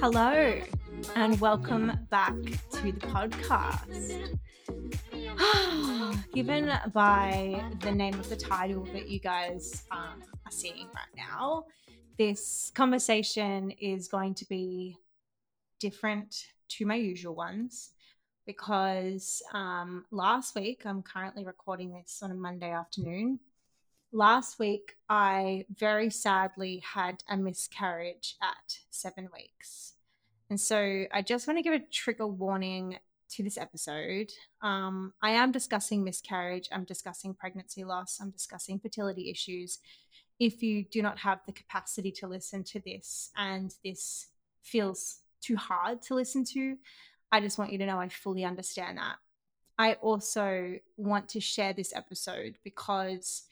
Hello, and welcome back to the podcast. Given by the name of the title that you guys um, are seeing right now, this conversation is going to be different to my usual ones because um, last week, I'm currently recording this on a Monday afternoon. Last week, I very sadly had a miscarriage at seven weeks. And so I just want to give a trigger warning to this episode. Um, I am discussing miscarriage, I'm discussing pregnancy loss, I'm discussing fertility issues. If you do not have the capacity to listen to this and this feels too hard to listen to, I just want you to know I fully understand that. I also want to share this episode because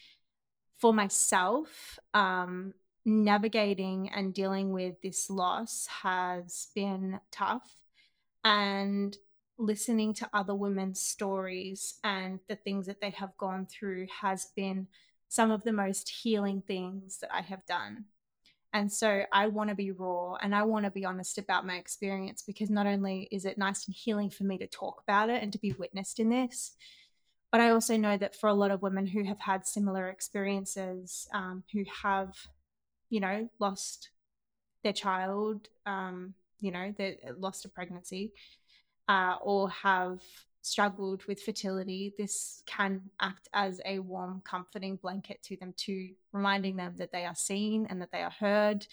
for myself, um, navigating and dealing with this loss has been tough. And listening to other women's stories and the things that they have gone through has been some of the most healing things that I have done. And so I want to be raw and I want to be honest about my experience because not only is it nice and healing for me to talk about it and to be witnessed in this, but I also know that for a lot of women who have had similar experiences, um, who have, you know, lost their child, um, you know, they lost a pregnancy, uh, or have struggled with fertility, this can act as a warm, comforting blanket to them, to reminding them that they are seen and that they are heard,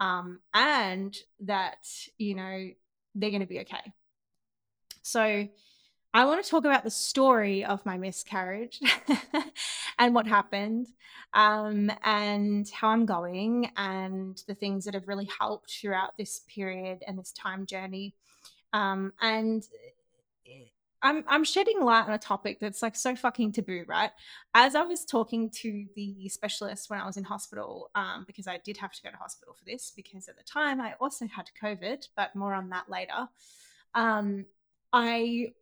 um, and that you know they're going to be okay. So, I want to talk about the story of my miscarriage and what happened, um, and how I'm going, and the things that have really helped throughout this period and this time journey. Um, and I'm I'm shedding light on a topic that's like so fucking taboo, right? As I was talking to the specialist when I was in hospital, um, because I did have to go to hospital for this, because at the time I also had COVID, but more on that later. Um, I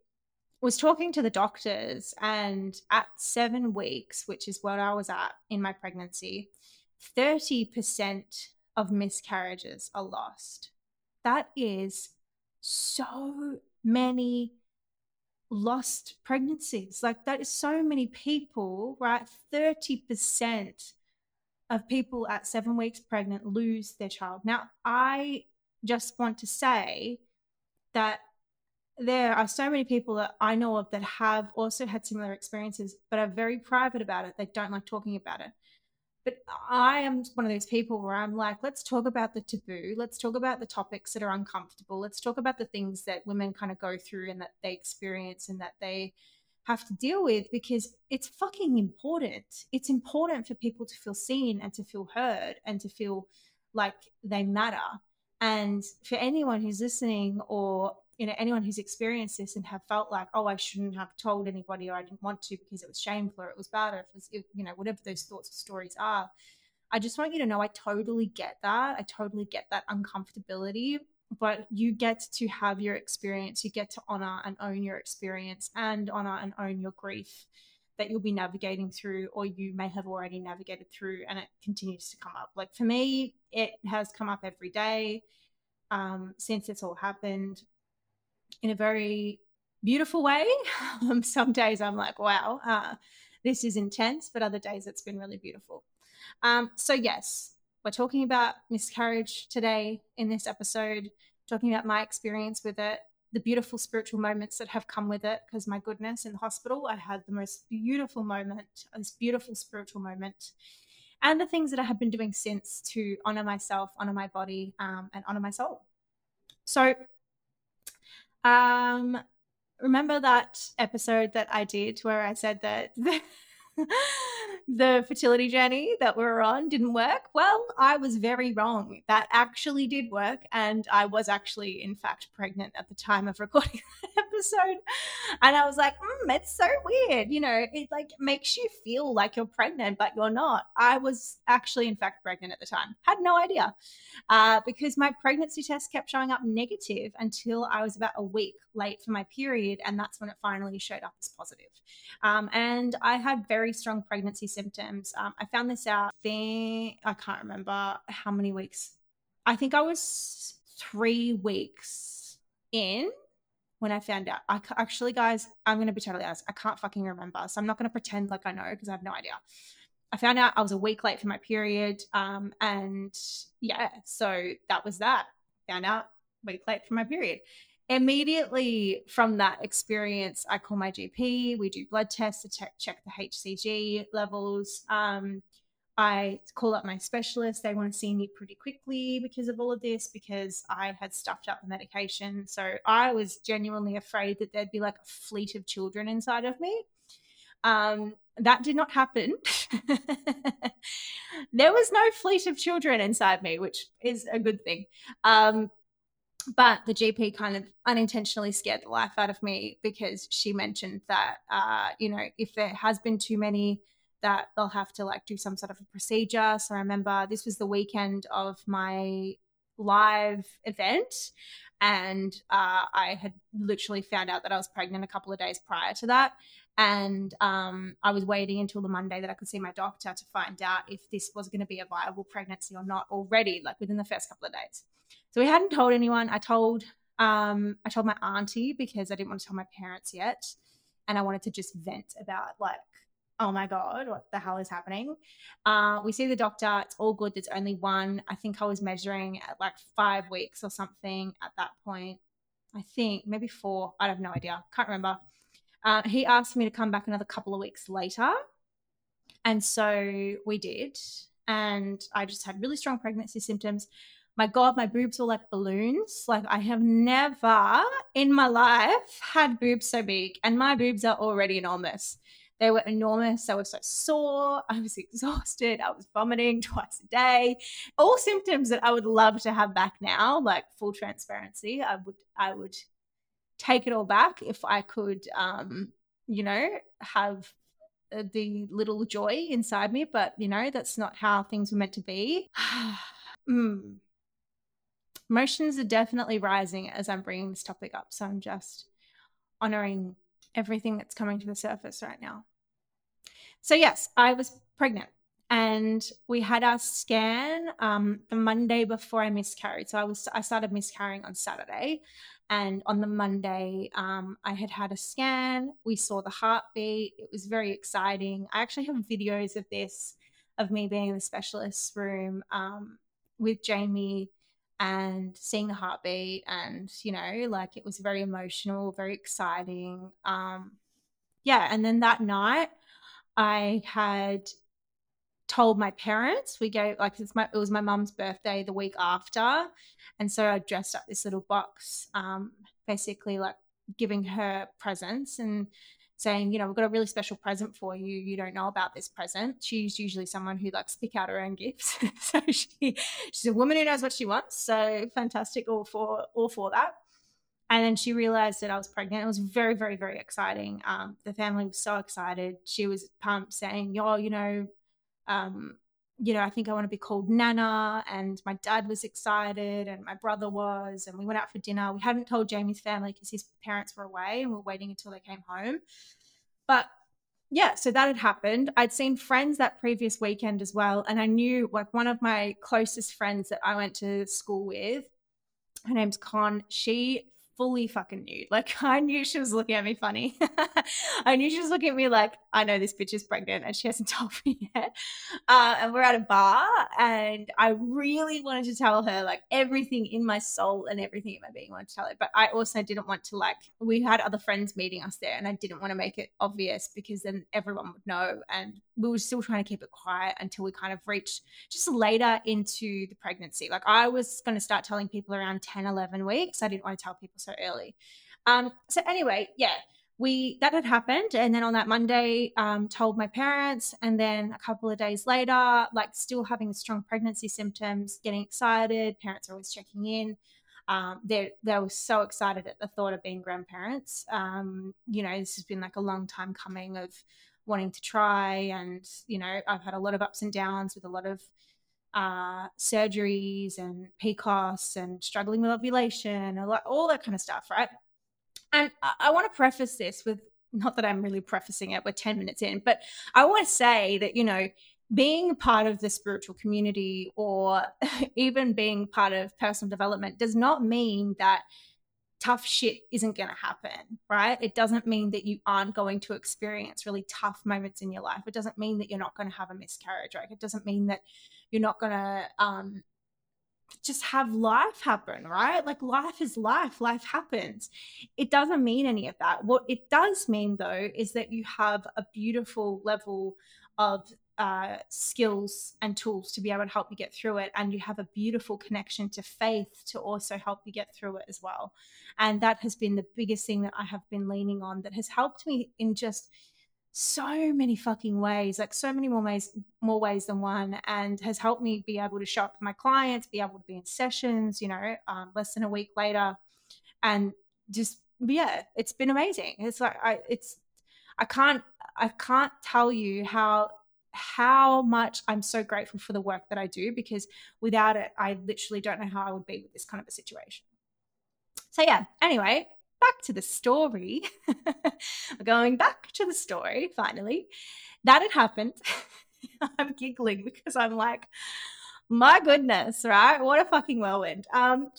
was talking to the doctors, and at seven weeks, which is what I was at in my pregnancy, thirty percent of miscarriages are lost. That is so many lost pregnancies. Like that is so many people, right? 30% of people at seven weeks pregnant lose their child. Now, I just want to say that there are so many people that I know of that have also had similar experiences, but are very private about it. They don't like talking about it. But I am one of those people where I'm like, let's talk about the taboo. Let's talk about the topics that are uncomfortable. Let's talk about the things that women kind of go through and that they experience and that they have to deal with because it's fucking important. It's important for people to feel seen and to feel heard and to feel like they matter. And for anyone who's listening or you know anyone who's experienced this and have felt like oh i shouldn't have told anybody or i didn't want to because it was shameful or it was bad or it was you know whatever those thoughts or stories are i just want you to know i totally get that. I totally get that uncomfortability but you get to have your experience. You get to honor and own your experience and honor and own your grief that you'll be navigating through or you may have already navigated through and it continues to come up. Like for me it has come up every day um, since it's all happened in a very beautiful way. Um, some days I'm like, wow, uh, this is intense, but other days it's been really beautiful. Um, so, yes, we're talking about miscarriage today in this episode, talking about my experience with it, the beautiful spiritual moments that have come with it. Because, my goodness, in the hospital, I had the most beautiful moment, this beautiful spiritual moment, and the things that I have been doing since to honor myself, honor my body, um, and honor my soul. So, um, remember that episode that I did where I said that the fertility journey that we were on didn't work. Well, I was very wrong. That actually did work. And I was actually, in fact, pregnant at the time of recording that episode. And I was like, mm, it's so weird. You know, it like makes you feel like you're pregnant, but you're not. I was actually, in fact, pregnant at the time. Had no idea uh, because my pregnancy test kept showing up negative until I was about a week late for my period. And that's when it finally showed up as positive. Um, and I had very strong pregnancy symptoms. Um, I found this out, then I can't remember how many weeks. I think I was three weeks in when I found out. I actually, guys, I'm going to be totally honest. I can't fucking remember. So I'm not going to pretend like I know because I have no idea. I found out I was a week late for my period. Um, and yeah, so that was that. Found out week late for my period immediately from that experience, I call my GP. We do blood tests to check, the HCG levels. Um, I call up my specialist. They want to see me pretty quickly because of all of this, because I had stuffed up the medication. So I was genuinely afraid that there'd be like a fleet of children inside of me. Um, that did not happen. there was no fleet of children inside me, which is a good thing. Um, but the GP kind of unintentionally scared the life out of me because she mentioned that, uh, you know, if there has been too many, that they'll have to like do some sort of a procedure. So I remember this was the weekend of my live event. And uh, I had literally found out that I was pregnant a couple of days prior to that. And um, I was waiting until the Monday that I could see my doctor to find out if this was going to be a viable pregnancy or not already, like within the first couple of days. So we hadn't told anyone. I told um, I told my auntie because I didn't want to tell my parents yet, and I wanted to just vent about like, oh my god, what the hell is happening? Uh, we see the doctor. It's all good. There's only one. I think I was measuring at like five weeks or something at that point. I think maybe four. I have no idea. Can't remember. Uh, he asked me to come back another couple of weeks later. And so we did. And I just had really strong pregnancy symptoms my God, my boobs were like balloons. Like I have never in my life had boobs so big, and my boobs are already enormous. They were enormous. I was so sore. I was exhausted. I was vomiting twice a day. All symptoms that I would love to have back now, like full transparency. I would, I would take it all back if I could, um, you know, have uh, the little joy inside me. But you know, that's not how things were meant to be. mm emotions are definitely rising as I'm bringing this topic up. So I'm just honoring everything that's coming to the surface right now. So, yes, I was pregnant and we had our scan um, the Monday before I miscarried. So I was I started miscarrying on Saturday, and on the Monday um, I had had a scan. We saw the heartbeat. It was very exciting. I actually have videos of this of me being in the specialist room um, with Jamie and seeing the heartbeat and you know like it was very emotional very exciting um yeah and then that night i had told my parents we gave like it's my it was my mum's birthday the week after and so i dressed up this little box um basically like giving her presents and saying, you know, we've got a really special present for you. You don't know about this present. She's usually someone who likes to pick out her own gifts. so she she's a woman who knows what she wants. So fantastic, all for all for that. And then she realized that I was pregnant. It was very, very, very exciting. Um, the family was so excited. She was pumped, saying, "Yo, you know, um, you know, I think I want to be called Nana. And my dad was excited, and my brother was. And we went out for dinner. We hadn't told Jamie's family because his parents were away, and we are waiting until they came home. But yeah, so that had happened. I'd seen friends that previous weekend as well. And I knew like one of my closest friends that I went to school with, her name's Con, she fully fucking nude. Like I knew she was looking at me funny. I knew she was looking at me like, I know this bitch is pregnant and she hasn't told me yet. Uh, and we're at a bar and I really wanted to tell her like everything in my soul and everything in my being wanted to tell her. But I also didn't want to like we had other friends meeting us there and I didn't want to make it obvious because then everyone would know and we were still trying to keep it quiet until we kind of reached just later into the pregnancy. Like I was going to start telling people around 10, 11 weeks. I didn't want to tell people so early. Um, so anyway, yeah, we that had happened and then on that monday um, told my parents and then a couple of days later like still having strong pregnancy symptoms getting excited parents are always checking in um, they they were so excited at the thought of being grandparents um, you know this has been like a long time coming of wanting to try and you know i've had a lot of ups and downs with a lot of uh, surgeries and PCOS and struggling with ovulation, lot, all that kind of stuff, right? And I, I want to preface this with not that I'm really prefacing it, we're 10 minutes in, but I want to say that, you know, being part of the spiritual community or even being part of personal development does not mean that tough shit isn't going to happen, right? It doesn't mean that you aren't going to experience really tough moments in your life. It doesn't mean that you're not going to have a miscarriage, right? It doesn't mean that you're not going to um, just have life happen, right? Like life is life, life happens. It doesn't mean any of that. What it does mean, though, is that you have a beautiful level of uh, skills and tools to be able to help you get through it. And you have a beautiful connection to faith to also help you get through it as well. And that has been the biggest thing that I have been leaning on that has helped me in just so many fucking ways, like so many more ways, more ways than one, and has helped me be able to show up for my clients, be able to be in sessions, you know, um, less than a week later, and just yeah, it's been amazing. It's like I, it's I can't I can't tell you how how much I'm so grateful for the work that I do because without it, I literally don't know how I would be with this kind of a situation. So yeah, anyway, back to the story. going back to the story, finally. That had happened. I'm giggling because I'm like, my goodness, right? What a fucking whirlwind. Um,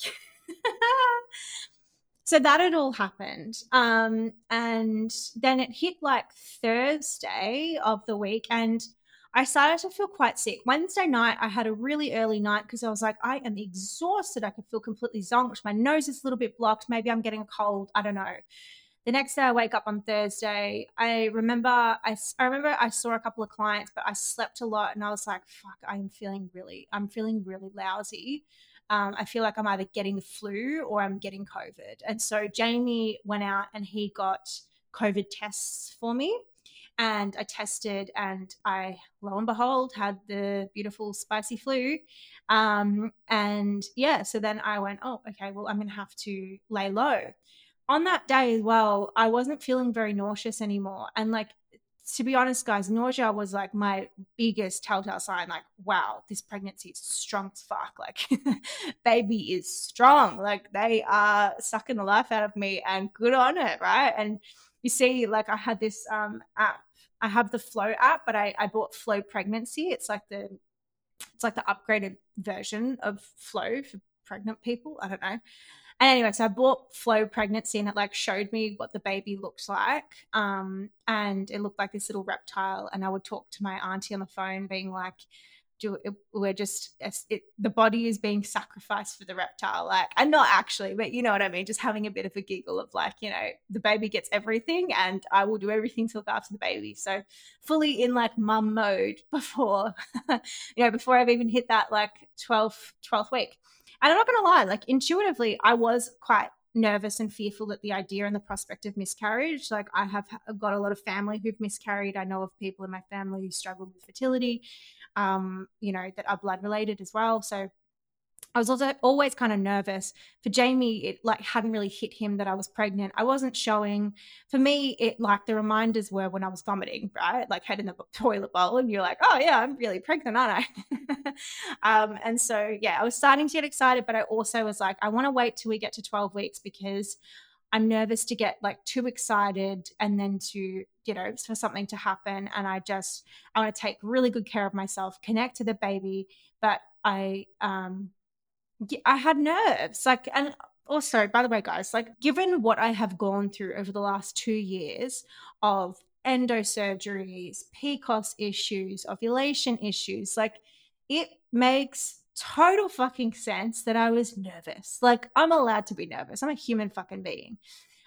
so that had all happened. Um, and then it hit like Thursday of the week, and I started to feel quite sick. Wednesday night, I had a really early night because I was like, I am exhausted. I could feel completely zonked. My nose is a little bit blocked. Maybe I'm getting a cold. I don't know. The next day, I wake up on Thursday. I remember I, I remember I saw a couple of clients, but I slept a lot, and I was like, "Fuck, I'm feeling really, I'm feeling really lousy." Um, I feel like I'm either getting the flu or I'm getting COVID. And so Jamie went out and he got COVID tests for me and I tested, and I, lo and behold, had the beautiful spicy flu. Um, and yeah, so then I went, oh, okay, well, I'm going to have to lay low. On that day as well, I wasn't feeling very nauseous anymore. And like, to be honest, guys, nausea was like my biggest telltale sign. Like, wow, this pregnancy is strong as fuck. Like, baby is strong. Like, they are sucking the life out of me, and good on it, right? And you see, like, I had this um, app I have the Flo app, but I, I bought Flo Pregnancy. It's like the it's like the upgraded version of Flo for pregnant people. I don't know. And anyway, so I bought Flo Pregnancy and it like showed me what the baby looked like. Um, and it looked like this little reptile. And I would talk to my auntie on the phone, being like, do it, we're just it, the body is being sacrificed for the reptile like and not actually but you know what i mean just having a bit of a giggle of like you know the baby gets everything and i will do everything to look after the baby. So fully in like mum mode before you know before i've even hit that like 12th 12th week. And i'm not gonna lie like intuitively i was quite nervous and fearful at the idea and the prospect of miscarriage. Like I have got a lot of family who've miscarried. I know of people in my family who struggled with fertility um, you know, that are blood related as well. So I was also always kind of nervous. For Jamie, it like hadn't really hit him that I was pregnant. I wasn't showing. For me, it like the reminders were when I was vomiting, right? Like head in the toilet bowl, and you're like, oh yeah, I'm really pregnant, aren't I? um, and so yeah, I was starting to get excited, but I also was like, I want to wait till we get to 12 weeks because I'm nervous to get like too excited and then to, you know, for something to happen. And I just, I want to take really good care of myself, connect to the baby. But I, um, I had nerves. Like, and also, by the way, guys, like, given what I have gone through over the last two years of endosurgeries, PCOS issues, ovulation issues, like, it makes total fucking sense that I was nervous. Like, I'm allowed to be nervous. I'm a human fucking being.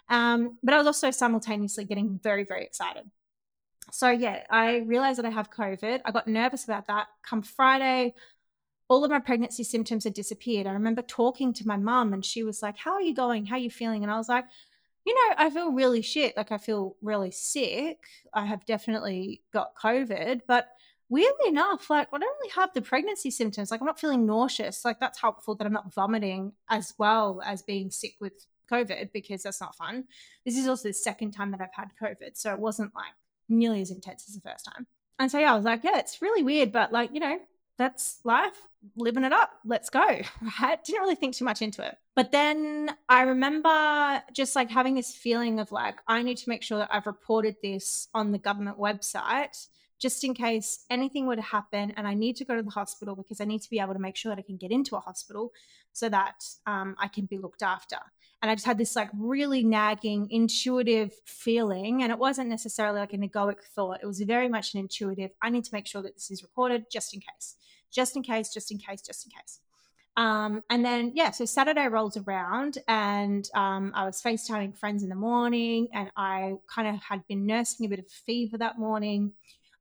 Um, but I was also simultaneously getting very, very excited. So, yeah, I realized that I have COVID. I got nervous about that. Come Friday, all of my pregnancy symptoms had disappeared. I remember talking to my mum and she was like, How are you going? How are you feeling? And I was like, you know, I feel really shit. Like I feel really sick. I have definitely got COVID, but weirdly enough, like I don't really have the pregnancy symptoms. Like I'm not feeling nauseous. Like that's helpful that I'm not vomiting as well as being sick with COVID because that's not fun. This is also the second time that I've had COVID. So it wasn't like nearly as intense as the first time. And so yeah, I was like, yeah, it's really weird, but like, you know, that's life, living it up. Let's go. Right? Didn't really think too much into it. But then I remember just like having this feeling of like, I need to make sure that I've reported this on the government website just in case anything were to happen and I need to go to the hospital because I need to be able to make sure that I can get into a hospital so that um, I can be looked after. And I just had this like really nagging, intuitive feeling. And it wasn't necessarily like an egoic thought, it was very much an intuitive, I need to make sure that this is recorded just in case, just in case, just in case, just in case. Um, and then, yeah, so Saturday rolls around and um, I was FaceTiming friends in the morning and I kind of had been nursing a bit of fever that morning.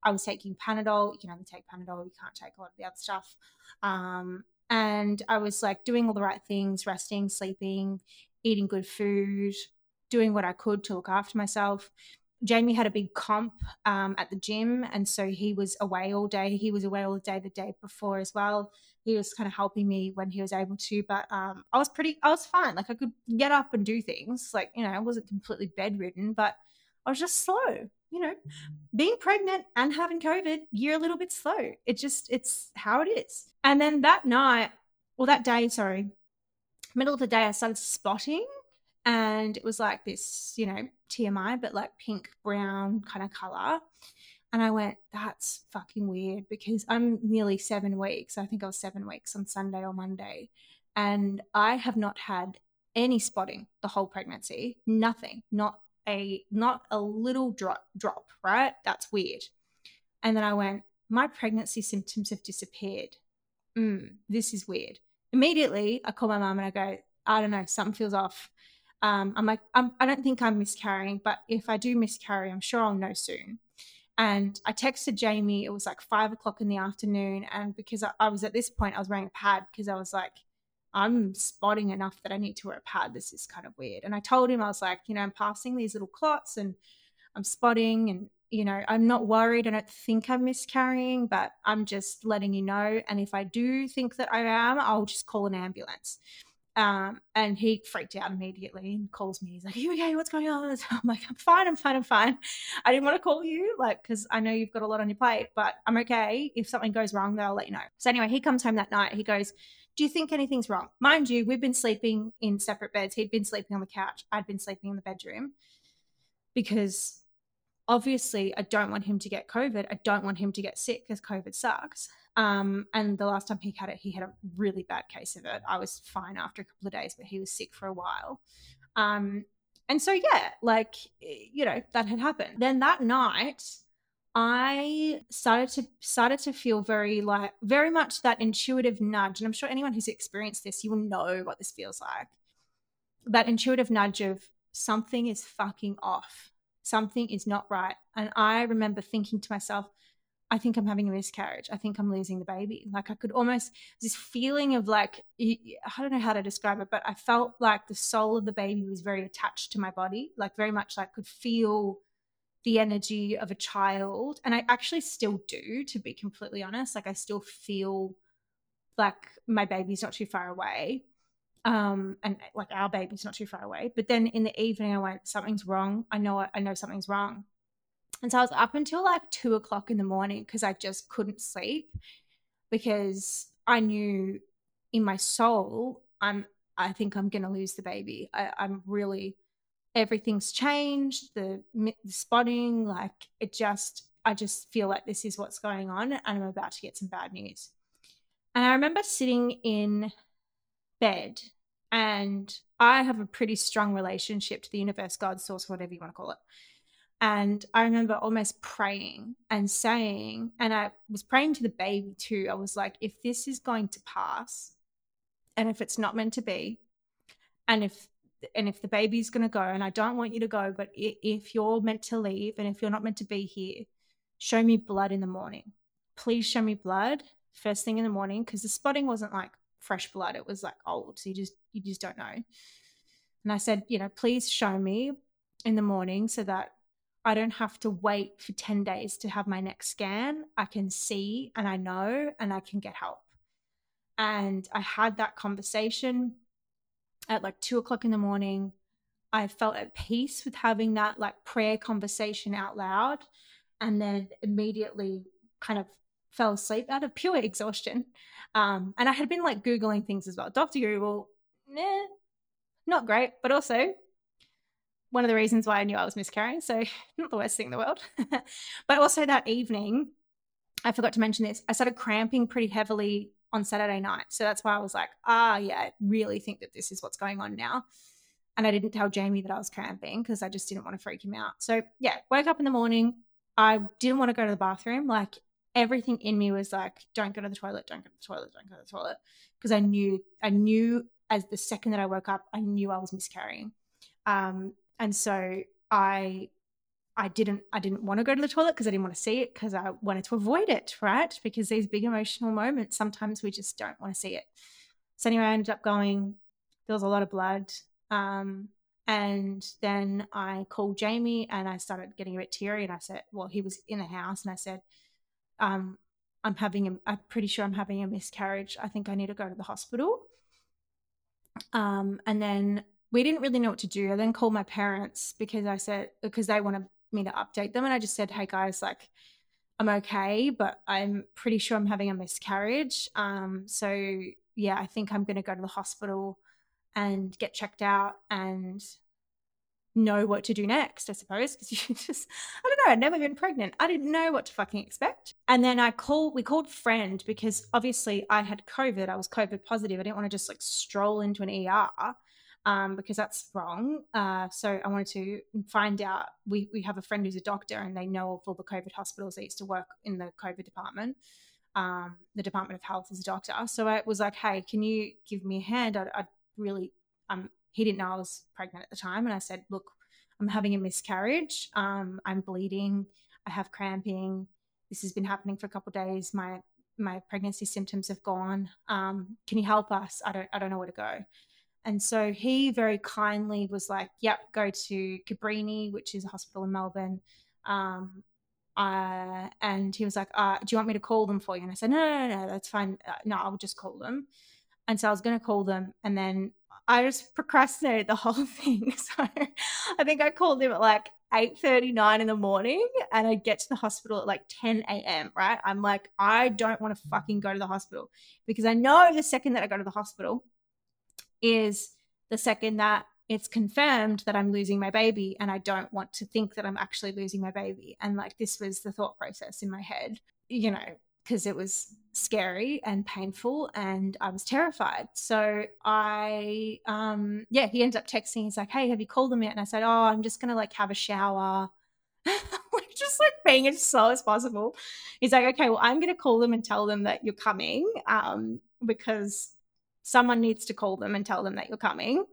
I was taking Panadol. You can only take Panadol, you can't take a lot of the other stuff. Um, and I was like doing all the right things, resting, sleeping, eating good food, doing what I could to look after myself. Jamie had a big comp um, at the gym, and so he was away all day. He was away all day the day before as well. He was kind of helping me when he was able to, but um, I was pretty, I was fine. Like I could get up and do things. Like you know, I wasn't completely bedridden, but I was just slow. You know, being pregnant and having COVID, you're a little bit slow. It just, it's how it is. And then that night, or that day, sorry, middle of the day, I started spotting and it was like this, you know, TMI, but like pink brown kind of color. And I went, that's fucking weird because I'm nearly seven weeks. I think I was seven weeks on Sunday or Monday. And I have not had any spotting the whole pregnancy. Nothing. Not a not a little drop drop, right? That's weird. And then I went, my pregnancy symptoms have disappeared. Mm, this is weird. Immediately, I call my mom and I go, I don't know, something feels off um, I'm like, I'm, I don't think I'm miscarrying, but if I do miscarry, I'm sure I'll know soon. And I texted Jamie, it was like five o'clock in the afternoon. And because I, I was at this point, I was wearing a pad because I was like, I'm spotting enough that I need to wear a pad. This is kind of weird. And I told him, I was like, you know, I'm passing these little clots and I'm spotting and, you know, I'm not worried. I don't think I'm miscarrying, but I'm just letting you know. And if I do think that I am, I'll just call an ambulance. Um, and he freaked out immediately and calls me. He's like, Are you okay? What's going on? I'm like, I'm fine, I'm fine, I'm fine. I didn't want to call you, like, because I know you've got a lot on your plate, but I'm okay. If something goes wrong, then I'll let you know. So anyway, he comes home that night. He goes, Do you think anything's wrong? Mind you, we've been sleeping in separate beds. He'd been sleeping on the couch. I'd been sleeping in the bedroom because obviously I don't want him to get COVID. I don't want him to get sick because COVID sucks. Um, and the last time he had it, he had a really bad case of it. I was fine after a couple of days, but he was sick for a while. Um, and so, yeah, like, you know, that had happened. Then that night, I started to started to feel very like very much that intuitive nudge, and I'm sure anyone who's experienced this, you will know what this feels like. That intuitive nudge of something is fucking off, something is not right, and I remember thinking to myself, I think I'm having a miscarriage. I think I'm losing the baby. Like I could almost this feeling of like I don't know how to describe it, but I felt like the soul of the baby was very attached to my body, like very much like could feel the energy of a child, and I actually still do, to be completely honest. Like I still feel like my baby's not too far away, um, and like our baby's not too far away. But then in the evening, I went, something's wrong. I know I know something's wrong and so I was up until like two o'clock in the morning because I just couldn't sleep because I knew in my soul, I'm, I think I'm going to lose the baby. I, I'm really, everything's changed. The, the spotting, like it just, I just feel like this is what's going on and I'm about to get some bad news. And I remember sitting in bed and I have a pretty strong relationship to the universe, God, source, whatever you want to call it. And I remember almost praying and saying, and I was praying to the baby too. I was like, if this is going to pass, and if it's not meant to be, and if and if the baby's going to go, and I don't want you to go, but if you're meant to leave, and if you're not meant to be here, show me blood in the morning. Please show me blood first thing in the morning, because the spotting wasn't like fresh blood; it was like old, so you just you just don't know. And I said, you know, please show me in the morning so that I don't have to wait for 10 days to have my next scan. I can see and I know and I can get help. And I had that conversation at like two o'clock in the morning. I felt at peace with having that like prayer conversation out loud and then immediately kind of fell asleep out of pure exhaustion. Um, and I had been like Googling things as well. Dr. Google, eh, not great, but also one of the reasons why I knew I was miscarrying. So, not the worst thing in the world. but also that evening, I forgot to mention this. I started cramping pretty heavily on Saturday night. So that's why I was like, ah, yeah, I really think that this is what's going on now. And I didn't tell Jamie that I was cramping because I just didn't want to freak him out. So, yeah, woke up in the morning. I didn't want to go to the bathroom. Like, everything in me was like, don't go to the toilet, don't go to the toilet, don't go to the toilet. Because I knew, I knew as the second that I woke up, I knew I was miscarrying. Um, and so I I didn't I didn't want to go to the toilet because I didn't want to see it because I wanted to avoid it, right? Because these big emotional moments, sometimes we just don't want to see it. So anyway, I ended up going. There was a lot of blood. Um, and then I called Jamie and I started getting a bit teary. And I said, well, he was in the house, and I said, um, I'm having a, I'm pretty sure I'm having a miscarriage. I think I need to go to the hospital. Um, and then we didn't really know what to do. I then called my parents because I said, because they wanted me to update them. And I just said, hey guys, like, I'm okay, but I'm pretty sure I'm having a miscarriage. Um, so yeah, I think I'm going to go to the hospital and get checked out and know what to do next, I suppose, because you just, I don't know, I'd never been pregnant. I didn't know what to fucking expect. And then I called, we called friend because obviously I had COVID. I was COVID positive. I didn't want to just like stroll into an ER um, because that's wrong. Uh, so I wanted to find out. We, we have a friend who's a doctor and they know of all the COVID hospitals. They used to work in the COVID department. Um, the Department of Health as a doctor. So I was like, hey, can you give me a hand? I, I really, um, he didn't know I was pregnant at the time. And I said, look, I'm having a miscarriage. Um, I'm bleeding. I have cramping. This has been happening for a couple days. My my pregnancy symptoms have gone. Um, can you help us? I don't I don't know where to go. And so he very kindly was like, "Yep, go to Cabrini, which is a hospital in Melbourne." Um, uh, and he was like, uh, "Do you want me to call them for you?" And I said, "No, no, no, no that's fine. Uh, no, I'll just call them." And so I was going to call them, and then I just procrastinated the whole thing. So I think I called him at like 8:39 in the morning and I get to the hospital at like 10 a.m. Right? I'm like, I don't want to fucking go to the hospital because I know the second that I go to the hospital is the second that it's confirmed that I'm losing my baby and I don't want to think that I'm actually losing my baby. And like this was the thought process in my head, you know, because it was scary and painful and I was terrified. So I, um, yeah, he ends up texting. He's like, hey, have you called them yet? And I said, oh, I'm just to like have a shower. just like being as slow as possible. He's like, okay, well, I'm to call them and tell them that you're coming um, because someone needs to call them and tell them that you're coming.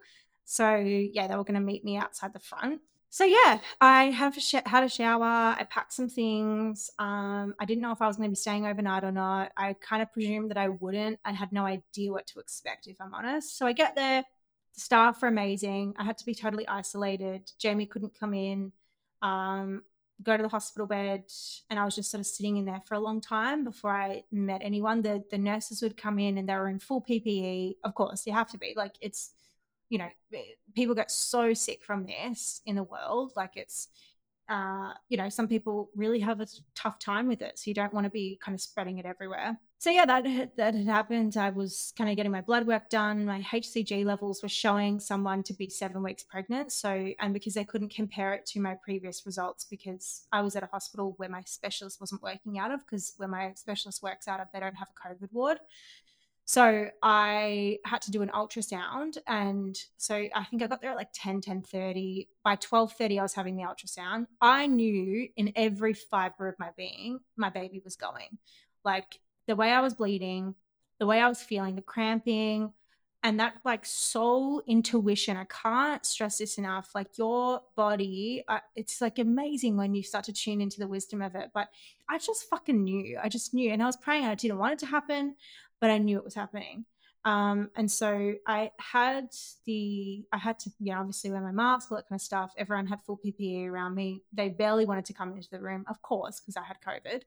So yeah, they were going to meet me outside the front so yeah, I have sh- had a shower. I packed some things. Um, I didn't know if I was going to be staying overnight or not. I kind of presumed that I wouldn't. I had no idea what to expect, if I'm honest. So I get there. The staff are amazing. I had to be totally isolated. Jamie couldn't come in. Um, go to the hospital bed, and I was just sort of sitting in there for a long time before I met anyone. The the nurses would come in, and they were in full PPE. Of course, you have to be like it's you know, eh, people get so sick from this in the world. Like it's, uh, you know, some people really have a tough time with it. So you don't want to be kind of spreading it everywhere. So yeah, that had, that had happened. I was kind of getting my blood work done. My HCG levels were showing someone to be seven weeks pregnant. So and because they couldn't compare it to my previous results because I was at a hospital where my specialist wasn't working out of because where my specialist works out of, they don't have a COVID ward. So I had to do an ultrasound. And so I think I got there at like 10, 10 30. By 12 30, I was having the ultrasound. I knew in every fiber of my being, my baby was going. Like the way I was bleeding, the way I was feeling, the cramping, and that like soul intuition. I can't stress this enough. Like your body, uh, it's like amazing when you start to tune into the wisdom of it. But I just fucking knew. I just knew. And I was praying. I didn't want it to happen but I knew it was happening. Um, and so I had the, I had to, you know, obviously wear my mask, all that kind of stuff. Everyone had full PPE around me. They barely wanted to come into the room, of course, because I had COVID.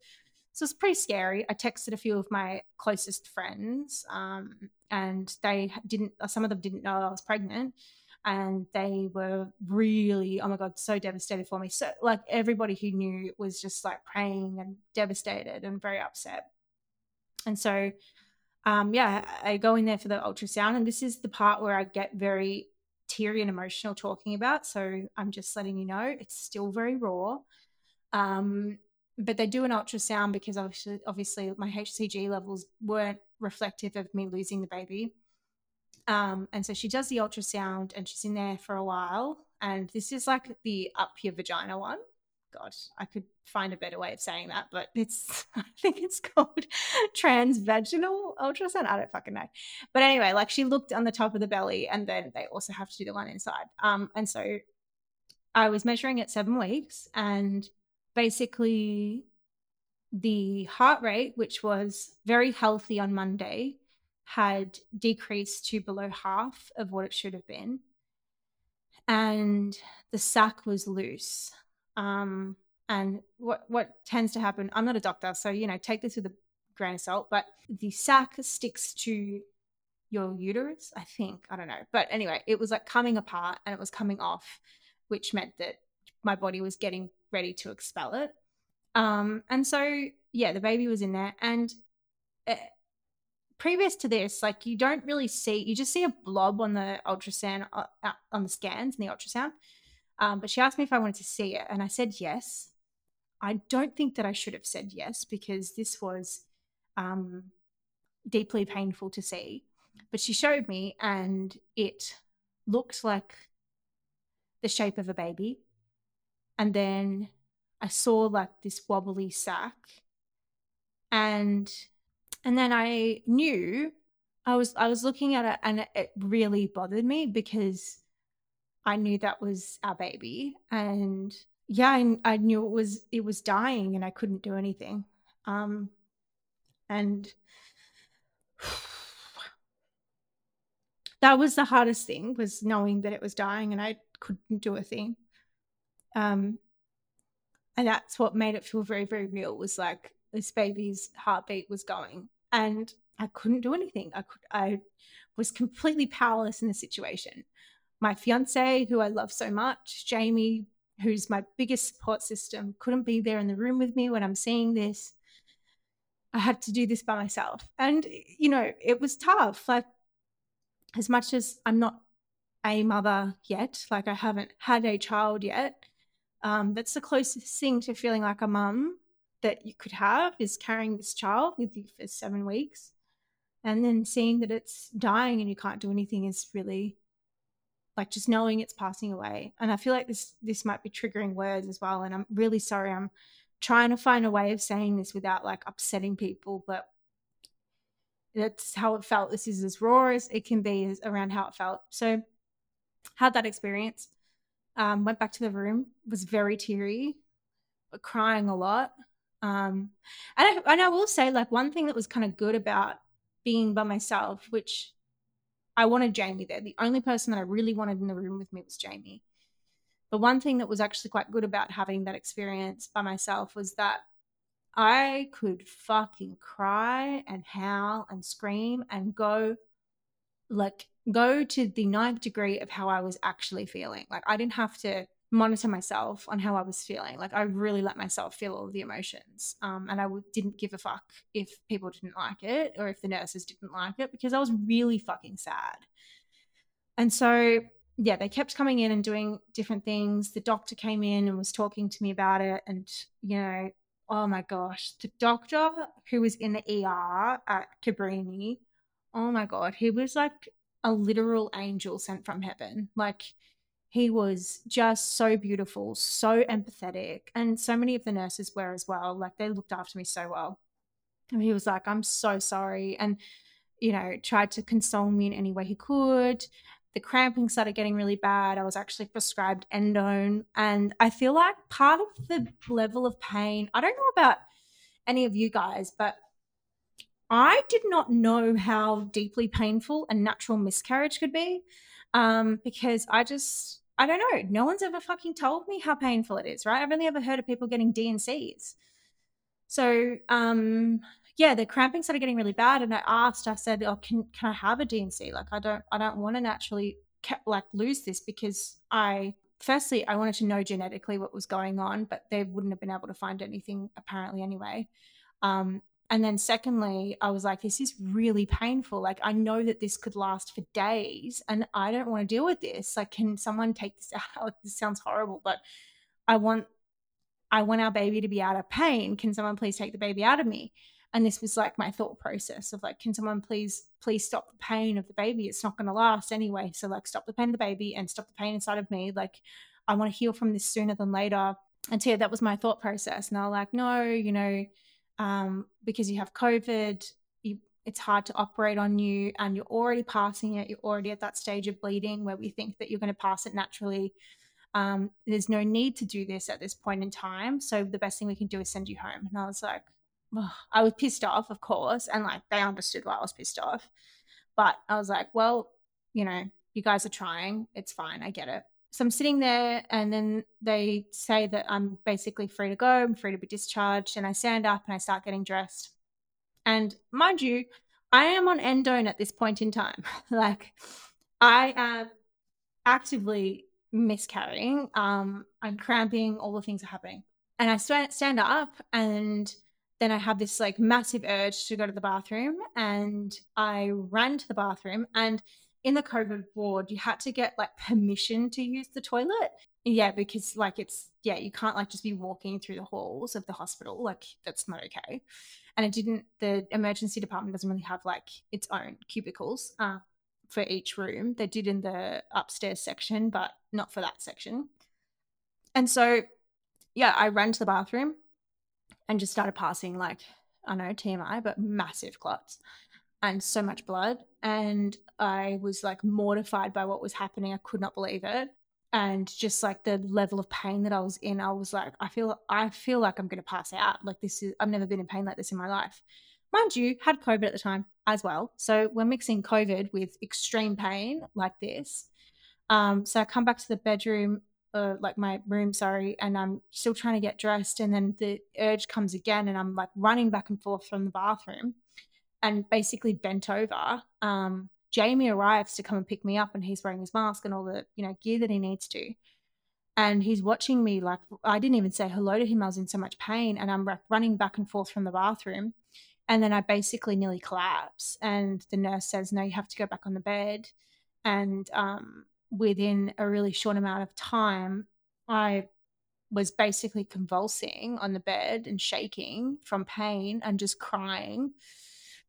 So it's pretty scary. I texted a few of my closest friends, um, and they didn't. Some of them didn't know I was pregnant, and they were really, oh my god, so devastated for me. So like everybody who knew was just like praying and devastated and very upset. And so, um, yeah, I go in there for the ultrasound, and this is the part where I get very teary and emotional talking about. So I'm just letting you know it's still very raw. Um, but they do an ultrasound because obviously, obviously my HCG levels weren't reflective of me losing the baby. Um, and so she does the ultrasound and she's in there for a while. And this is like the up your vagina one. God, I could find a better way of saying that, but it's, I think it's called transvaginal ultrasound. I don't fucking know. But anyway, like she looked on the top of the belly and then they also have to do the one inside. Um, and so I was measuring at seven weeks and basically the heart rate, which was very healthy on Monday, had decreased to below half of what it should have been. And the sac was loose. Um, and what what tends to happen, I'm not a doctor, so you know, take this with a grain of salt, but the sac sticks to your uterus, I think. I don't know. But anyway, it was like coming apart and it was coming off, which meant that my body was getting ready to expel it. Um, and so, yeah, the baby was in there. And uh, previous to this, like you don't really see, you just see a blob on the ultrasound, uh, on the scans and the ultrasound. Um, but she asked me if I wanted to see it. And I said yes. I don't think that I should have said yes because this was um, deeply painful to see. But she showed me, and it looked like the shape of a baby and then I saw like this wobbly sack. And and then I knew I was I was looking at it and it really bothered me because I knew that was our baby. And yeah I, I knew it was it was dying and I couldn't do anything. Um and that was the hardest thing was knowing that it was dying and I couldn't do a thing um, and that's what made it feel very, very real was like this baby's heartbeat was going and I couldn't do anything. I could, I was completely powerless in the situation. My fiance, who I love so much, Jamie, who's my biggest support system, couldn't be there in the room with me when I'm seeing this. I had to do this by myself. And, you know, it was tough. Like, as much as I'm not a mother yet, like, I haven't had a child yet, um, that's the closest thing to feeling like a mum that you could have is carrying this child with you for seven weeks and then seeing that it's dying and you can't do anything is really like just knowing it's passing away. And i feel like this this might be triggering words as well and i'm really sorry i'm trying to find a way of saying this without like upsetting people but that's how it felt. This is as raw as it can be around how it felt. So had that experience um, went back to the room, was very teary, crying a lot. Um, and I, and I will say, like, one thing that was kind of good about being by myself, which I wanted Jamie there. The only person that I really wanted in the room with me was Jamie. But one thing that was actually quite good about having that experience by myself was that I could fucking cry and howl and scream and go like go to the ninth degree of how I was actually feeling. Like I didn't have to monitor myself on how I was feeling. Like I really let myself feel all the emotions. Um, and I w- didn't give a fuck if people didn't like it or if the nurses didn't like it because I was really fucking sad. And so, yeah, they kept coming in and doing different things. The doctor came in and was talking to me about it. And, you know, oh my gosh, the doctor who was in the ER at Cabrini, oh my God, he was like a literal angel sent from heaven. Like he was just so beautiful, so empathetic. And so many of the nurses were as well. Like they looked after me so well. And he was like, I'm so sorry. And, you know, tried to console me in any way he could. The cramping started getting really bad. I was actually prescribed endone. And I feel like part of the level of pain, I don't know about any of you guys, but I did not know how deeply painful a natural miscarriage could be um, because I just, I don't know. No one's ever fucking told me how painful it is, right? I've only ever heard of people getting D&Cs. So, um, yeah, the cramping started getting really bad, and I asked. I said, "Oh, can can I have a D&C? Like, I don't, I don't want to naturally like lose this because I firstly, I wanted to know genetically what was going on, but they wouldn't have been able to find anything apparently anyway. Um, and then secondly, I was like, this is really painful. Like, I know that this could last for days and I don't want to deal with this. Like, can someone take this out? This sounds horrible, but I want I want our baby to be out of pain. Can someone please take the baby out of me? And this was like my thought process of like, can someone please, please stop the pain of the baby? It's not going to last anyway. So like, stop the pain of the baby and stop the pain inside of me. Like, I want to heal from this sooner than later. And so yeah, that was my thought process. And I was like, no, you know, um, because you have COVID, you, it's hard to operate on you and you're already passing it. You're already at that stage of bleeding where we think that you're going to pass it naturally. Um, there's no need to do this at this point in time. So the best thing we can do is send you home. And I was like, I was pissed off, of course, and like they understood why I was pissed off. But I was like, well, you know, you guys are trying. It's fine. I get it. So I'm sitting there, and then they say that I'm basically free to go. I'm free to be discharged. And I stand up and I start getting dressed. And mind you, I am on endone at this point in time. like, I am actively miscarrying. Um, I'm cramping. All the things are happening. And I st- stand up and then I have this like massive urge to go to the bathroom and I ran to the bathroom and in the COVID ward, you had to get like permission to use the toilet. Yeah, because like it's yeah, you can't like just be walking through the halls of the hospital. Like that's not okay. And it didn't the emergency department doesn't really have like its own cubicles uh, for each room. They did in the upstairs section, but not for that section. And so yeah, I ran to the bathroom and just started passing like I know TMI, but massive clots and so much blood. And I was like mortified by what was happening. I could not believe it. And just like the level of pain that I was in, I was like, I feel I feel like I'm gonna pass out. Like this is I've never been in pain like this in my life. Mind you, had COVID at the time as well. So we're mixing COVID with extreme pain like this. Um, so I come back to the bedroom uh, like my room, sorry, and I'm still trying to get dressed. And then the urge comes again, and I'm like running back and forth from the bathroom and basically bent over. Um, Jamie arrives to come and pick me up, and he's wearing his mask and all the you know gear that he needs to. And he's watching me like I didn't even say hello to him. I was in so much pain, and I'm running back and forth from the bathroom. And then I basically nearly collapse. And the nurse says, "No, you have to go back on the bed." And um, within a really short amount of time, I was basically convulsing on the bed and shaking from pain and just crying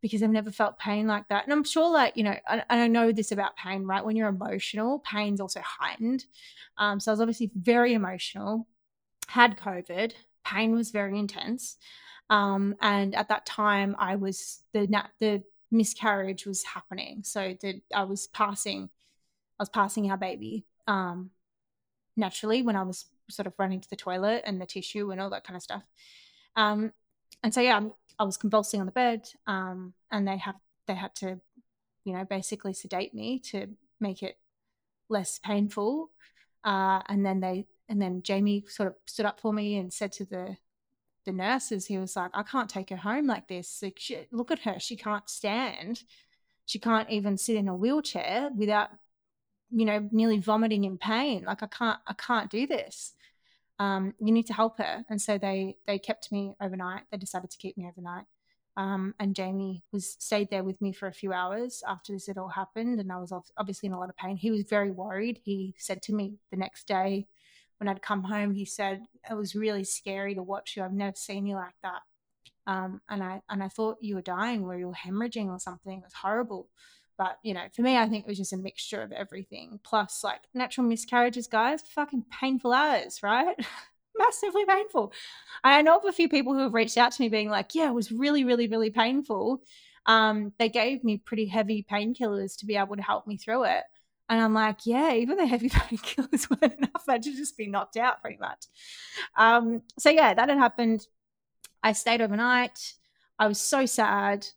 because I've never felt pain like that. And I'm sure, like, you know, and I know this about pain, right? When you're emotional, pain's also heightened. Um, so I was obviously very emotional, had COVID, pain was very intense. Um, and at that time, I was the the miscarriage was happening. So the, I was passing I was passing our baby um, naturally when I was sort of running to the toilet and the tissue and all that kind of stuff. Um, and so yeah, I was convulsing on the bed, um, and they have they had to, you know, basically sedate me to make it less painful. Uh, and then they and then Jamie sort of stood up for me and said to the the nurses, he was like, "I can't take her home like this. Like, she, look at her; she can't stand. She can't even sit in a wheelchair without you know, nearly vomiting in pain. Like I can't, I can't do this. Um, you need to help her. And so they they kept me overnight. They decided to keep me overnight. Um, and Jamie was stayed there with me for a few hours after this had all happened, and I was obviously in a lot of pain. He was very worried. He said to me the next day when I'd come home, he said it was really scary to watch you. I've never seen you like that. Um, and I and I thought you were dying, or you were hemorrhaging or something. It was horrible. But, you know, for me, I think it was just a mixture of everything. Plus, like natural miscarriages, guys, fucking painful hours, right? Massively painful. I know of a few people who have reached out to me being like, yeah, it was really, really, really painful. Um, they gave me pretty heavy painkillers to be able to help me through it. And I'm like, yeah, even the heavy painkillers weren't enough. I should just be knocked out pretty much. Um, so yeah, that had happened. I stayed overnight. I was so sad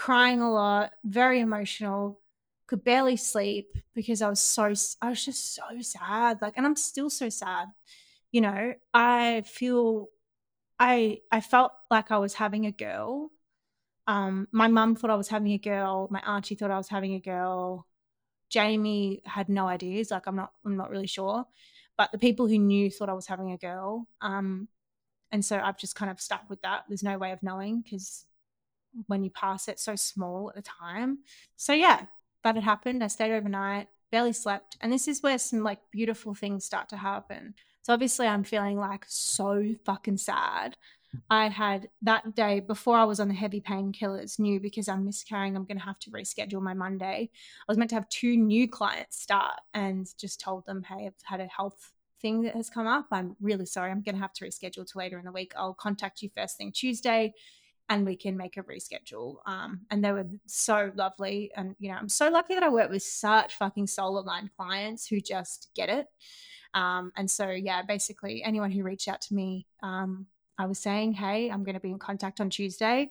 crying a lot, very emotional, could barely sleep because I was so, I was just so sad. Like, and I'm still so sad. You know, I feel, I, I felt like I was having a girl. Um, my mum thought I was having a girl. My auntie thought I was having a girl. Jamie had no ideas. Like, I'm not, I'm not really sure. But the people who knew thought I was having a girl. Um, and so I've just kind of stuck with that. There's no way of knowing because when you pass it so small at the time. So yeah, that had happened. I stayed overnight, barely slept. And this is where some like beautiful things start to happen. So obviously I'm feeling like so fucking sad. Mm-hmm. I had that day before I was on the heavy painkillers, knew because I'm miscarrying, I'm going to have to reschedule my Monday. I was meant to have two new clients start and just told them, hey, I've had a health thing that has come up. I'm really sorry. I'm going to have to reschedule to later in the week. I'll contact you first thing Tuesday and we can make a reschedule. Um, and they were so lovely. And, you know, I'm so lucky that I work with such fucking soul aligned clients who just get it. Um, and so, yeah, basically, anyone who reached out to me, um, I was saying, hey, I'm going to be in contact on Tuesday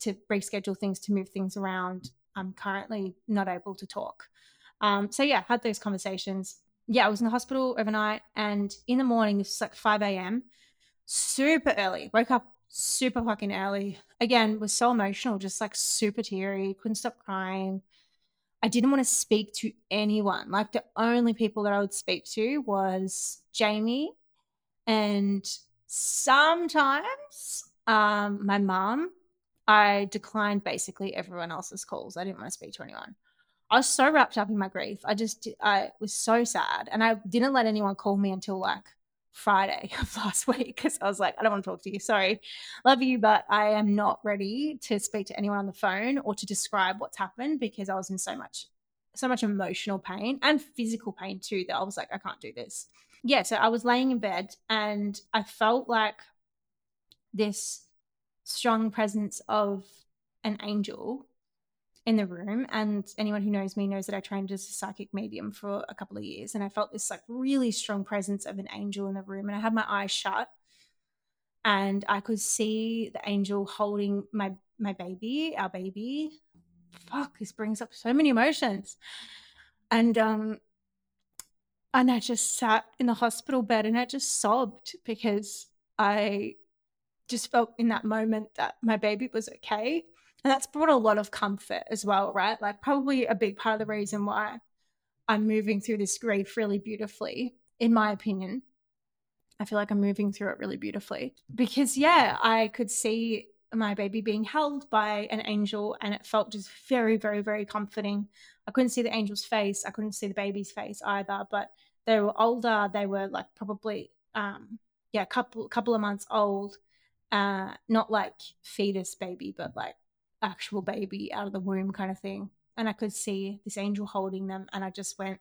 to reschedule things, to move things around. I'm currently not able to talk. Um, so, yeah, had those conversations. Yeah, I was in the hospital overnight. And in the morning, it's like 5 a.m., super early. Woke up super fucking early. Again, was so emotional, just like super teary, couldn't stop crying. I didn't want to speak to anyone. Like the only people that I would speak to was Jamie and sometimes um, my mom. I declined basically everyone else's calls. I didn't want to speak to anyone. I was so wrapped up in my grief. I just, I was so sad. And I didn't let anyone call me until like Friday of last week because I was like, I don't want to talk to you. Sorry. Love you, but I am not ready to speak to anyone on the phone or to describe what's happened because I was in so much, so much emotional pain and physical pain too that I was like, I can't do this. Yeah. So I was laying in bed and I felt like this strong presence of an angel in the room. And anyone who knows me knows that I trained as a psychic medium for a couple of years. And I felt this like really strong presence of an angel in the room. And I had my eyes shut and I could see the angel holding my my baby, our baby. Fuck, this brings up so many emotions. And um and I just sat in the hospital bed and I just sobbed because I just felt in that moment that my baby was okay and that's brought a lot of comfort as well, right? Like, probably a big part of the reason why I'm moving through this grief really beautifully, in my opinion. I feel like I'm moving through it really beautifully because, yeah, I could see my baby being held by an angel and it felt just very, very, very comforting. I couldn't see the angel's face, I couldn't see the baby's face either, but they were older. They were like probably, um, yeah, a couple, couple of months old. Uh, not like fetus baby, but like actual baby out of the womb kind of thing. And I could see this angel holding them, and I just went,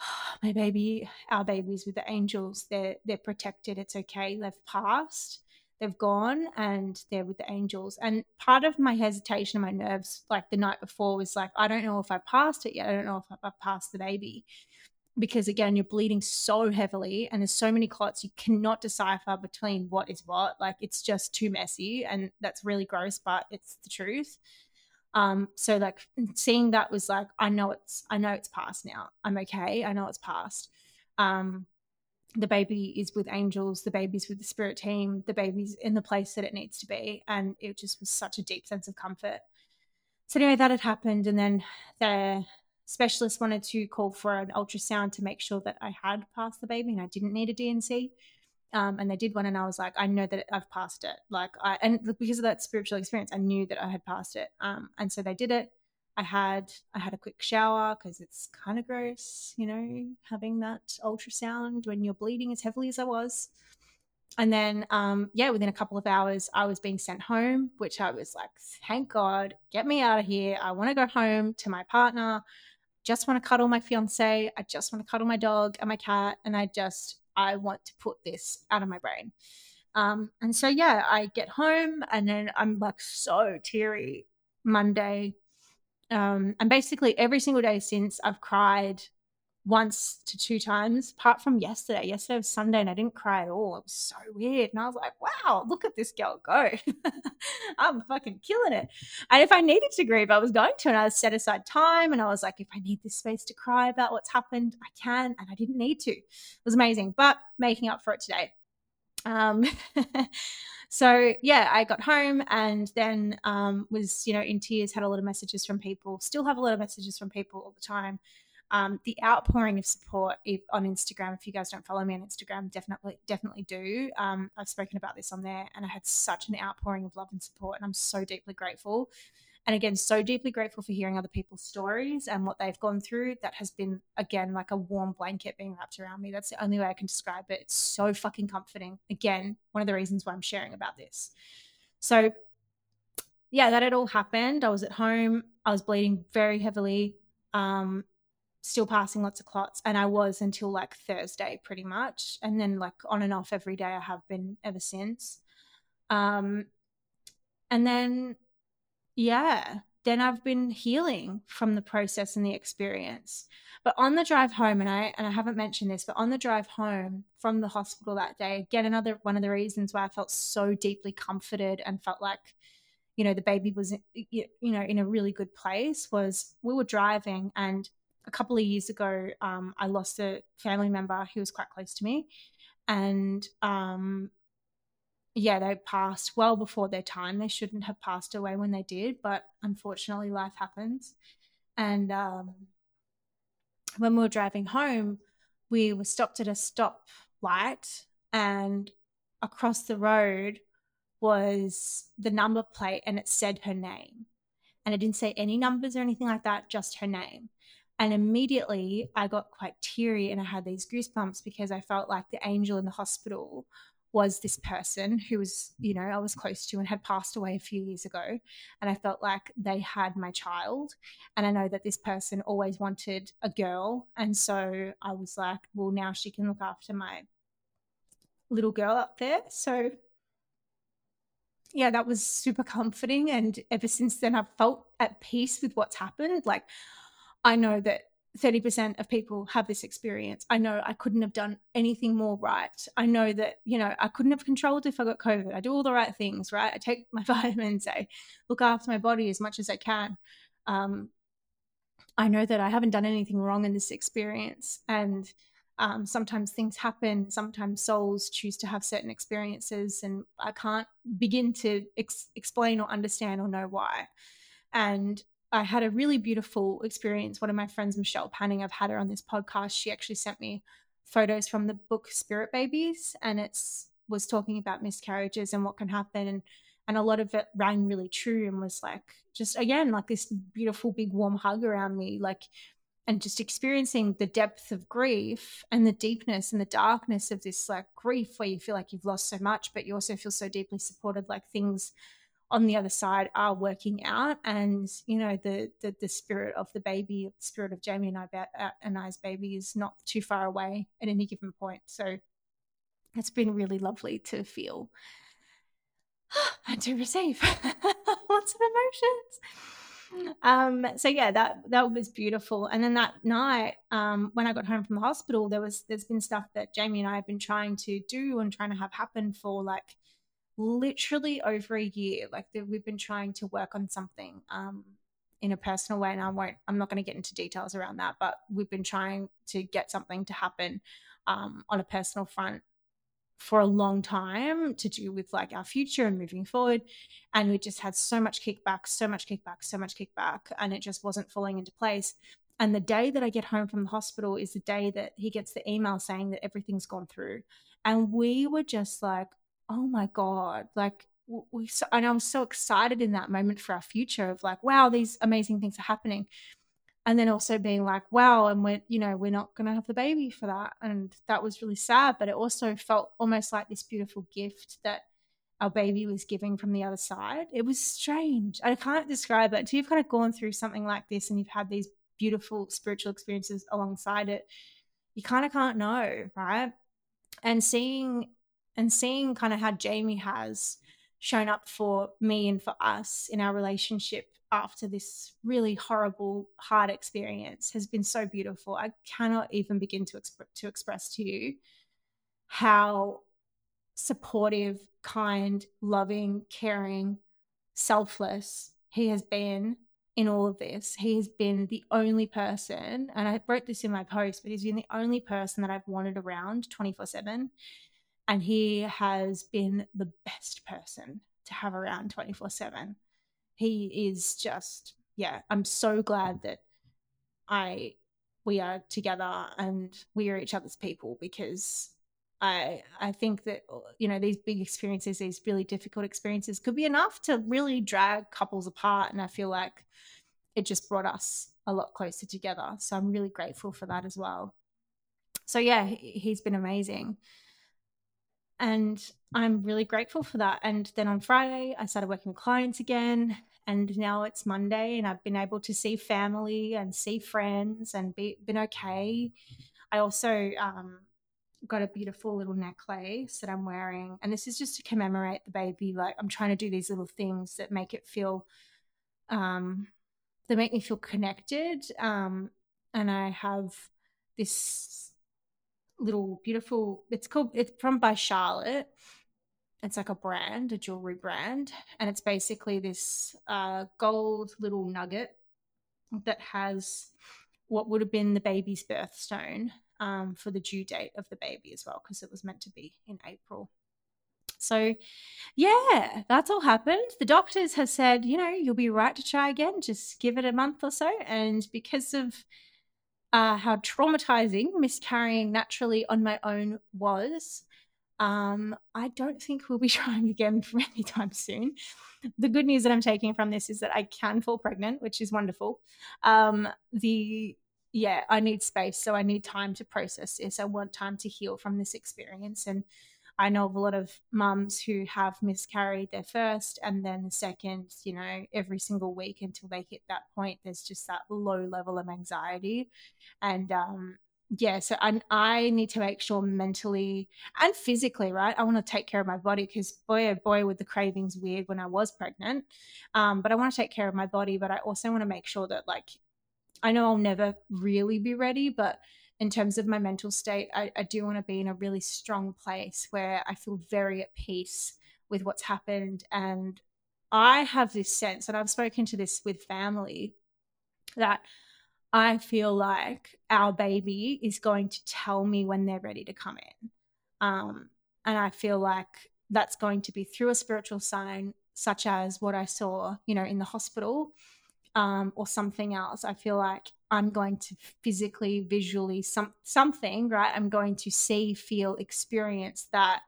oh, "My baby, our babies with the angels, they're they're protected. It's okay. They've passed, they've gone, and they're with the angels." And part of my hesitation, and my nerves, like the night before, was like, "I don't know if I passed it yet. I don't know if I passed the baby." Because again you're bleeding so heavily and there's so many clots you cannot decipher between what is what. Like it's just too messy and that's really gross but it's the truth. Um so like seeing that was like i know it's i know it's past now. I'm okay. I know it's past. Um the baby is with angels. The baby's with the spirit team. The baby's in the place that it needs to be. And it just was such a deep sense of comfort. So anyway that had happened and then the specialist wanted to call for an ultrasound to make sure that I had passed the baby and I didn't need a D&C. Um, and they did one, and I was like, I know that I've passed it. Like, I and because of that spiritual experience, I knew that I had passed it. Um, and so they did it. I had I had a quick shower because it's kind of gross, you know, having that ultrasound when you're bleeding as heavily as I was. And then, um, yeah, within a couple of hours, I was being sent home, which I was like, thank God, get me out of here. I want to go home to my partner just want to cuddle my fiance. I just want to cuddle my dog and my cat. And I just, I want to put this out of my brain. Um, and so, yeah, I get home and then I'm like so teary Monday. Um, and basically every single day since I've cried once to two times, apart from yesterday. Yesterday was Sunday and I didn't cry at all. It was so weird. And I was like, wow, look at this girl go. I'm fucking killing it. And if I needed to grieve, I was going to. And I set aside time and I was like, if I need this space to cry about what's happened, I can. And I didn't need to. It was amazing. But making up for it today. Um, so yeah, I got home and then um, was, you know, in tears, had a lot of messages from people, still have a lot of messages from people all the time um, the outpouring of support on Instagram. If you guys don't follow me on Instagram, definitely definitely do. Um, I've spoken about this on there, and I had such an outpouring of love and support, and I'm so deeply grateful. And again, so deeply grateful for hearing other people's stories and what they've gone through. That has been again like a warm blanket being wrapped around me. That's the only way I can describe it. It's so fucking comforting. Again, one of the reasons why I'm sharing about this. So yeah, that had all happened. I was at home. I was bleeding very heavily. Um, still passing lots of clots and i was until like thursday pretty much and then like on and off every day i have been ever since. Um and then yeah then i've been healing from the process and the experience. But on the drive home and i and i haven't mentioned this but on the drive home from the hospital that day again another one of the reasons why i felt so deeply comforted and felt like you know the baby was you know in a really good place was we were driving and a couple of years ago, um, I lost a family member who was quite close to me. And um, yeah, they passed well before their time. They shouldn't have passed away when they did, but unfortunately, life happens. And um, when we were driving home, we were stopped at a stop light, and across the road was the number plate, and it said her name. And it didn't say any numbers or anything like that, just her name. And immediately I got quite teary and I had these goosebumps because I felt like the angel in the hospital was this person who was, you know, I was close to and had passed away a few years ago. And I felt like they had my child. And I know that this person always wanted a girl. And so I was like, well, now she can look after my little girl up there. So yeah, that was super comforting. And ever since then, I've felt at peace with what's happened. Like, I know that 30% of people have this experience. I know I couldn't have done anything more right. I know that, you know, I couldn't have controlled if I got COVID. I do all the right things, right? I take my vitamins, I look after my body as much as I can. Um, I know that I haven't done anything wrong in this experience. And um, sometimes things happen. Sometimes souls choose to have certain experiences, and I can't begin to ex- explain or understand or know why. And I had a really beautiful experience. One of my friends, Michelle Panning, I've had her on this podcast. She actually sent me photos from the book Spirit Babies, and it's was talking about miscarriages and what can happen, and and a lot of it rang really true and was like just again like this beautiful big warm hug around me, like and just experiencing the depth of grief and the deepness and the darkness of this like grief where you feel like you've lost so much, but you also feel so deeply supported, like things on the other side are working out and you know the the, the spirit of the baby the spirit of jamie and i uh, and i's baby is not too far away at any given point. So it's been really lovely to feel and to receive lots of emotions. Um so yeah that that was beautiful. And then that night um when i got home from the hospital there was there's been stuff that jamie and i have been trying to do and trying to have happen for like literally over a year. Like we've been trying to work on something um, in a personal way, and I won't. I'm not going to get into details around that, but we've been trying to get something to happen um, on a personal front for a long time to do with like our future and moving forward. And we just had so much kickback, so much kickback, so much kickback, and it just wasn't falling into place. And the day that I get home from the hospital is the day that he gets the email saying that everything's gone through. And we were just like, oh my god like we and i'm so excited in that moment for our future of like wow these amazing things are happening. And then also being like wow and we're you know we're not going to have the baby for that and that was really sad but it also felt almost like this beautiful gift that our baby was giving from the other side. It was strange i can't describe it. Until you've kind of gone through something like this and you've had these beautiful spiritual experiences alongside it you kind of can't know right? And seeing and seeing kind of how Jamie has shown up for me and for us in our relationship after this really horrible, hard experience has been so beautiful. I cannot even begin to, exp- to express to you how supportive, kind, loving, caring, selfless he has been in all of this. He has been the only person, and I wrote this in my post, but he's been the only person that I've wanted around 24 7. And he has been the best person to have around 24 7. He is just, yeah, I'm so glad that I, we are together and we are each other's people because I, I think that you know these big experiences, these really difficult experiences, could be enough to really drag couples apart. And I feel like it just brought us a lot closer together. So I'm really grateful for that as well. So yeah, he's been amazing. And I'm really grateful for that. And then on Friday, I started working with clients again. And now it's Monday, and I've been able to see family and see friends and be been okay. I also um, got a beautiful little necklace that I'm wearing, and this is just to commemorate the baby. Like I'm trying to do these little things that make it feel um, they make me feel connected. Um, and I have this little beautiful. It's called. It's from by Charlotte. It's like a brand, a jewelry brand, and it's basically this uh, gold little nugget that has what would have been the baby's birthstone um, for the due date of the baby as well, because it was meant to be in April. So, yeah, that's all happened. The doctors have said, you know, you'll be right to try again. Just give it a month or so. And because of uh, how traumatizing miscarrying naturally on my own was, um, I don't think we'll be trying again for any time soon. The good news that I'm taking from this is that I can fall pregnant, which is wonderful. Um, the yeah, I need space, so I need time to process this. I want time to heal from this experience, and I know of a lot of mums who have miscarried their first and then the second, you know, every single week until they hit that point. There's just that low level of anxiety. And um, yeah, so I, I need to make sure mentally and physically, right? I want to take care of my body because boy, oh boy, with the cravings weird when I was pregnant. Um, but I want to take care of my body, but I also want to make sure that like I know I'll never really be ready, but in terms of my mental state, I, I do want to be in a really strong place where I feel very at peace with what's happened. And I have this sense, and I've spoken to this with family, that I feel like our baby is going to tell me when they're ready to come in. Um, and I feel like that's going to be through a spiritual sign, such as what I saw, you know, in the hospital um, or something else. I feel like I'm going to physically, visually, some something, right? I'm going to see, feel, experience that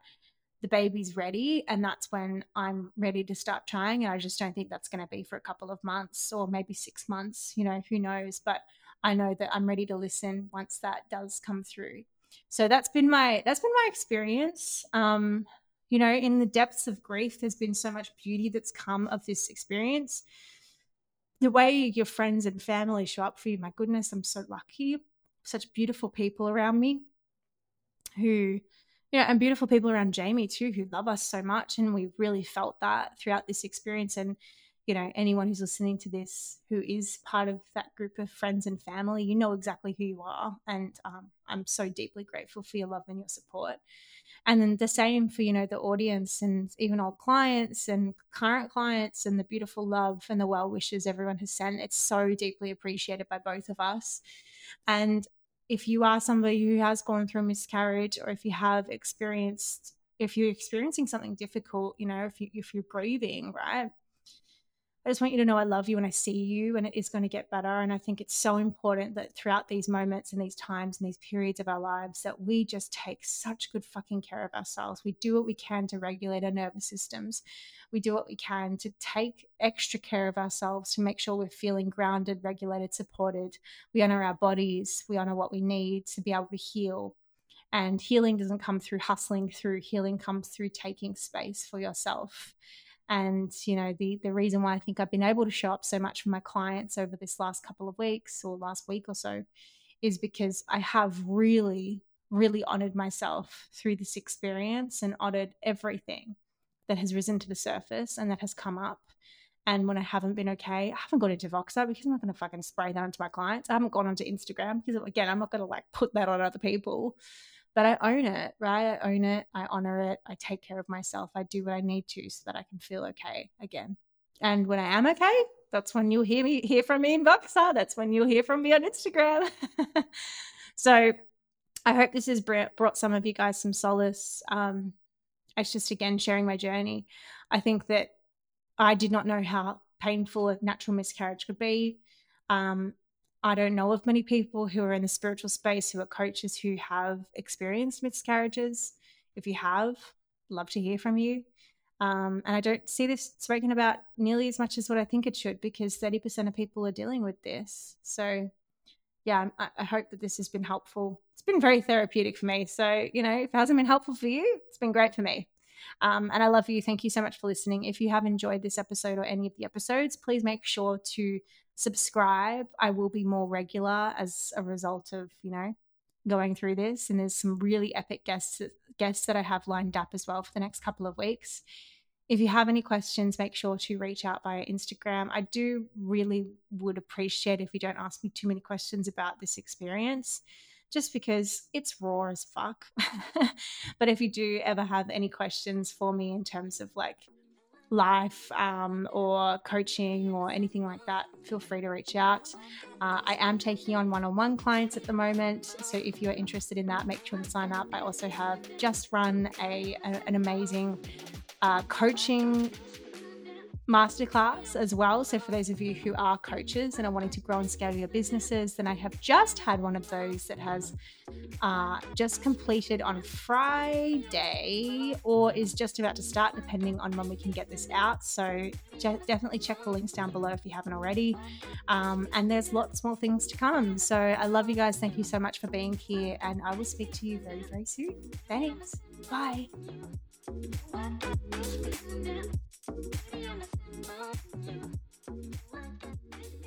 the baby's ready, and that's when I'm ready to start trying. And I just don't think that's going to be for a couple of months or maybe six months. You know, who knows? But I know that I'm ready to listen once that does come through. So that's been my that's been my experience. Um, you know, in the depths of grief, there's been so much beauty that's come of this experience the way your friends and family show up for you, my goodness, I'm so lucky. Such beautiful people around me who, you know, and beautiful people around Jamie too, who love us so much. And we've really felt that throughout this experience. And, you know, anyone who's listening to this who is part of that group of friends and family, you know exactly who you are. And um, I'm so deeply grateful for your love and your support. And then the same for you know the audience and even old clients and current clients and the beautiful love and the well wishes everyone has sent. It's so deeply appreciated by both of us. And if you are somebody who has gone through miscarriage or if you have experienced if you're experiencing something difficult you know if you if you're grieving right I just want you to know I love you and I see you and it is going to get better. And I think it's so important that throughout these moments and these times and these periods of our lives that we just take such good fucking care of ourselves. We do what we can to regulate our nervous systems. We do what we can to take extra care of ourselves to make sure we're feeling grounded, regulated, supported. We honor our bodies. We honor what we need to be able to heal. And healing doesn't come through hustling through, healing comes through taking space for yourself and you know the the reason why i think i've been able to show up so much for my clients over this last couple of weeks or last week or so is because i have really really honored myself through this experience and honored everything that has risen to the surface and that has come up And when I haven't been okay, I haven't gone into Voxer because I'm not going to fucking spray that onto my clients. I haven't gone onto Instagram because, again, I'm not going to like put that on other people. But I own it, right? I own it. I honor it. I take care of myself. I do what I need to so that I can feel okay again. And when I am okay, that's when you'll hear me hear from me in Voxer. That's when you'll hear from me on Instagram. so I hope this has brought some of you guys some solace. Um, it's just again sharing my journey. I think that I did not know how painful a natural miscarriage could be. Um, I don't know of many people who are in the spiritual space who are coaches who have experienced miscarriages. If you have, love to hear from you. Um, and I don't see this spoken about nearly as much as what I think it should because 30% of people are dealing with this. So, yeah, I, I hope that this has been helpful. It's been very therapeutic for me. So, you know, if it hasn't been helpful for you, it's been great for me. Um, and I love you. Thank you so much for listening. If you have enjoyed this episode or any of the episodes, please make sure to subscribe. I will be more regular as a result of, you know, going through this. And there's some really epic guests guests that I have lined up as well for the next couple of weeks. If you have any questions, make sure to reach out via Instagram. I do really would appreciate if you don't ask me too many questions about this experience, just because it's raw as fuck. but if you do ever have any questions for me in terms of like life um, or coaching or anything like that, feel free to reach out. Uh, I am taking on one on one clients at the moment. So if you're interested in that, make sure to sign up. I also have just run a, a an amazing uh, coaching masterclass as well. So, for those of you who are coaches and are wanting to grow and scale your businesses, then I have just had one of those that has uh, just completed on Friday or is just about to start, depending on when we can get this out. So, je- definitely check the links down below if you haven't already. Um, and there's lots more things to come. So, I love you guys. Thank you so much for being here. And I will speak to you very, very soon. Thanks. Bye. Baby, I'm a symbol. You want that